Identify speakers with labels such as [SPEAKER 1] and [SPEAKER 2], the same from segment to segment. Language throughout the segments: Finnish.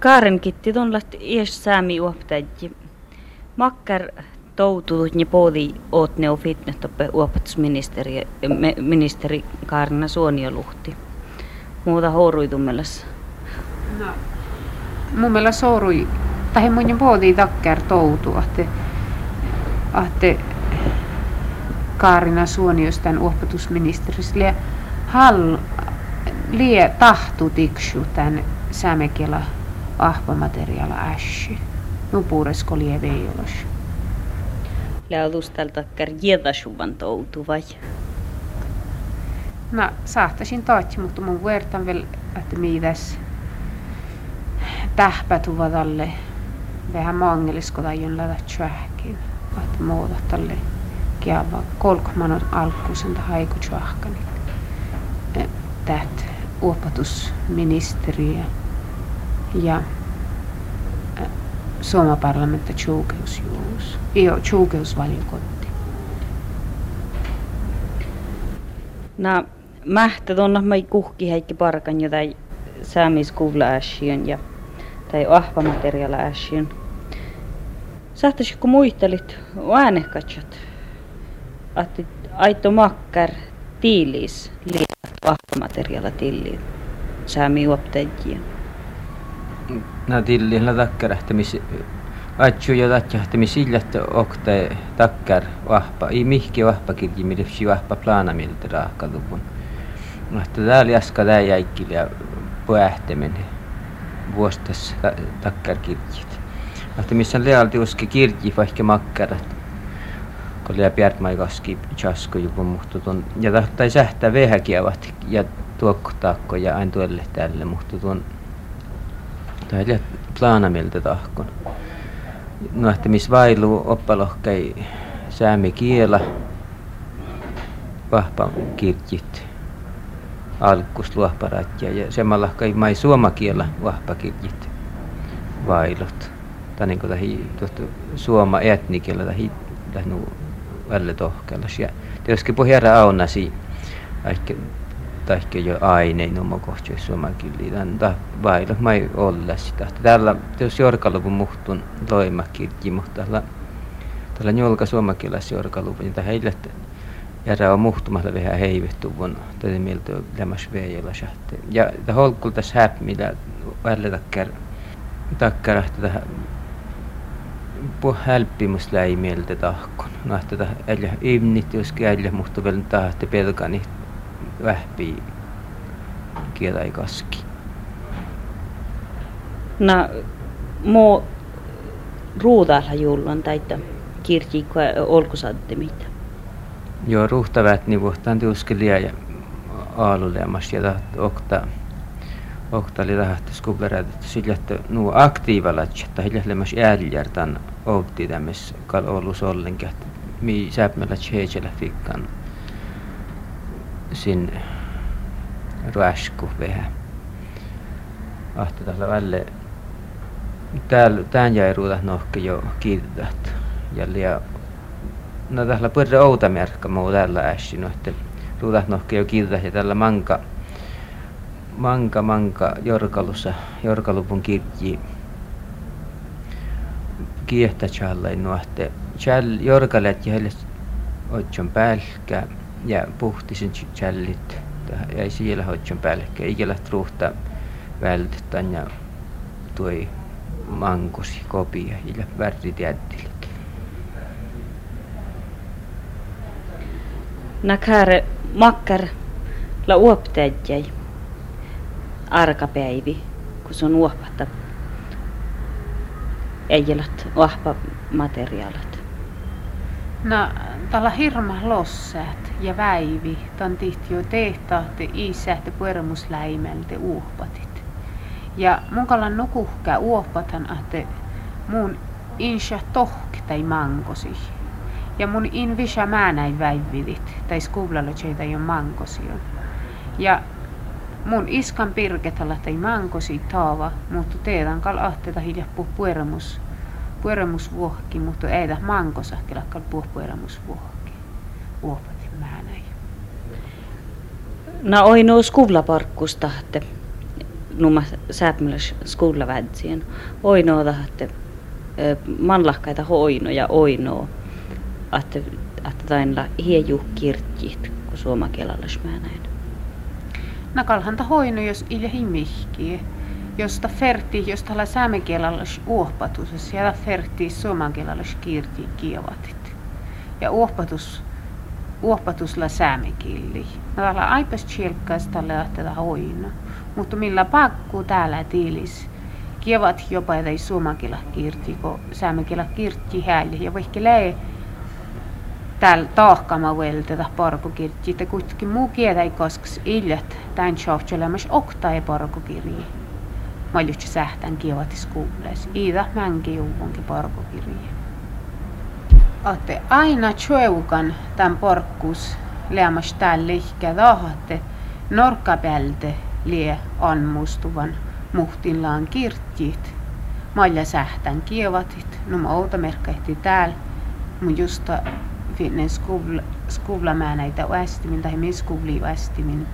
[SPEAKER 1] Kaaren kitti tuonlaista ies säämi uoptajji. Makkar toututut ja poodi ootne on fitnetoppe uopetusministeri ministeri Kaarina Suonioluhti. Muuta horuitummelassa.
[SPEAKER 2] No, mun mielestä sourui, tai mun poodi takkar toutu, että, että Kaarina Suonios tämän uopetusministerissä hall lie tahtu tiksu tämän sämekela ahvamateriaala ässi. Nu puuresko lie veijolos.
[SPEAKER 1] Läudustalta kärjedasuvan toutu vai?
[SPEAKER 2] No, saattaisin toitsi, mutta mun vertan vielä, että mitäs tähpätuvadalle vähän mangelisko tai jonlaita tjähkin. Että muuta tälle kiava kolkmanon alkuisen tai haiku tjähkani. Tät opetusministeriö ja Suomen parlamentti tjuukeusjuus. Joo, tjuukeusvaliokunti.
[SPEAKER 1] No, mähtä tuonna mai kuhki heikki parkan jo tai saamiskuvla äsken ja tai ahvamateriaala äsken. Sahtaisi kun muistelit äänekatsot, että aito makkar tiilis liiat ahvamateriaala tilliin saami.
[SPEAKER 3] Na tilliin la takkarähtämis Atju jo tatjahtamis illat okta takkar vahpa, ei mihki vahpa kirji, mille vahpa plana miltä raakkaluvun. Mutta täällä jaska tää jäikkili ja puähteminen vuostas takkar kirjit. Mutta missä lealti uski kirji vaikka makkarat. Kun piärtmai kaski chasko joku muhtu tuon. Ja tahtai sähtää vehäkiavat ja tuokkotaakko ja aina tuolle tälle muhtu tuon. Tai liian plana miltä tahkon. No, että missä vailu oppalohkei säämi kiela, vahpa kirjit alkus luohparatja ja samalla kai mai suomakielä vahpakirjit vailot. Tai niin kuin tahi suoma etnikielä tahi lähnu välle tohkelas. Ja tietysti pohjara aunasi ehkä ehkä jo ainein oma kohti suomakieli. Tän vailot mai olla sitä. Täällä tietysti jorkaluvun muhtun loimakirji, mutta tällä tällä njolka suomakielässä jorkaluvun, jota heille järä on muhtumalla vähän heivehtuvun tätä mieltä lämmäs veijällä sähte. Ja tämä holkul tässä häp, mitä välillä takkar, takkar tähän puh hälppimus läi mieltä tahkon. No, että tätä äljä imnit, jos äljä muhtu vielä tahti pelka, niin vähpii kaski.
[SPEAKER 1] No, mo ruudalla jullon taita kirjikkoa olkusatte mitä.
[SPEAKER 3] Joo, ruhtavät niin vuhtaan tiuskelia ja aalulemas ja okta okta oli tahti skuberat sillä että että hiljallemas ääljärtan outti tämmöis kal ollut ollenkin mi säpmällä tjeitsellä fikkan sin ruasku vähän. Ahti tällä välle. Täällä tän jäi ruuta nohki jo kiitetät. Ja liian no tällä pyrre outa merkka muu tällä ässi no että ruutat nohki jo kiitetät. Ja tällä manka manka manka jorkalussa jorkalupun kirji kiehtä challai nuohte chall jorkalet ja heille otson ja puhtisin challit ja siellä otson pälkä ikellä truhta vältetän ja tuoi mankosi kopia ja värit jättilet.
[SPEAKER 1] Nakare makkar la uoptajai arkapäivi, kun se on uohpata eijelat uohpa materiaalit.
[SPEAKER 2] No, tällä hirma lossat ja väivi, tämän tihti jo tehtaatte isähte puermusläimeltä uohpatit. Ja mun kallan nukuhkä uohpatan, että mun insä tohk tai mankosi. Ja mun invisä mä näin väividit, tai skublalla cheitä jo mankosi on. Ja mun iskan pirketalla tai mankosi taava, mutta teidän kal ahteta hiljappu pueremus, pueremus vuokki, mutta ei mankosa kyllä kal puh mä näin.
[SPEAKER 1] No oi no skuvlaparkkusta, että numma sääpmäläs skoulavädsien. Oinoa tahatte manlahkaita hoino ja oinoa. Että että tainla hieju kirtjit, kun suomakielalas mä näin.
[SPEAKER 2] Nakalhanta hoino, jos ilja himihki. Josta ferti, josta la saamekielalas uohpatus, siellä ferti suomakielalas kirti kievatit. Ja uohpatus uohpatusla säämekilli. Täällä aipas tjilkkas tällä lähteä hoino. Mutta millä pakku täällä tiilis. Kievat jopa ei suomakilla kirti, kun säämekillä kirti hääli. Ja vaikka lähe täällä tahkama vielä tätä parkokirti. Että kuitenkin muu kielä ei koskas iljät tämän sjohtjelemas okta ei parkokirji. Mä olin sähtän kievatis kuules. Iida mänki juuvunkin parkokirji. Atte aina tjueukan tämän porkkus leamas täällä lihkä tahatte norkkapälte lie anmustuvan muhtillaan kirtjit. Malja sähtän kievatit, no outa merkkahti täällä, mun justa finne skuvla, skuvla mä näitä västimin tai min skuvli västimin.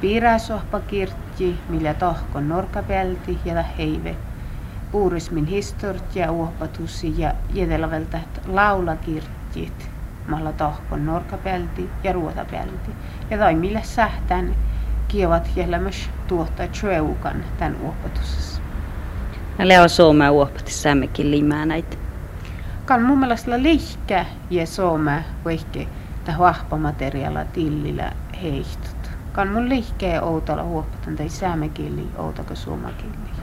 [SPEAKER 2] Piiräsohpa kirtji, millä tohkon norkapelti ja heive puurismin historia uoppatusi ja jätelaveltä laulakirtjit malla tohkon norkapelti ja ruotapelti. Ja tai millä sähtän kievat jäljemmäs tuottaa tjöukan tämän uoppatusessa.
[SPEAKER 1] Näillä on Suomea uoppati sämmekin limää näitä.
[SPEAKER 2] Kan mun mielestä lihkä ja Suomea vaikka tämä vahpamateriaala tillillä heihtut. Kan mun lihkeä outolla huoppatan tai säämekili outako suomakili.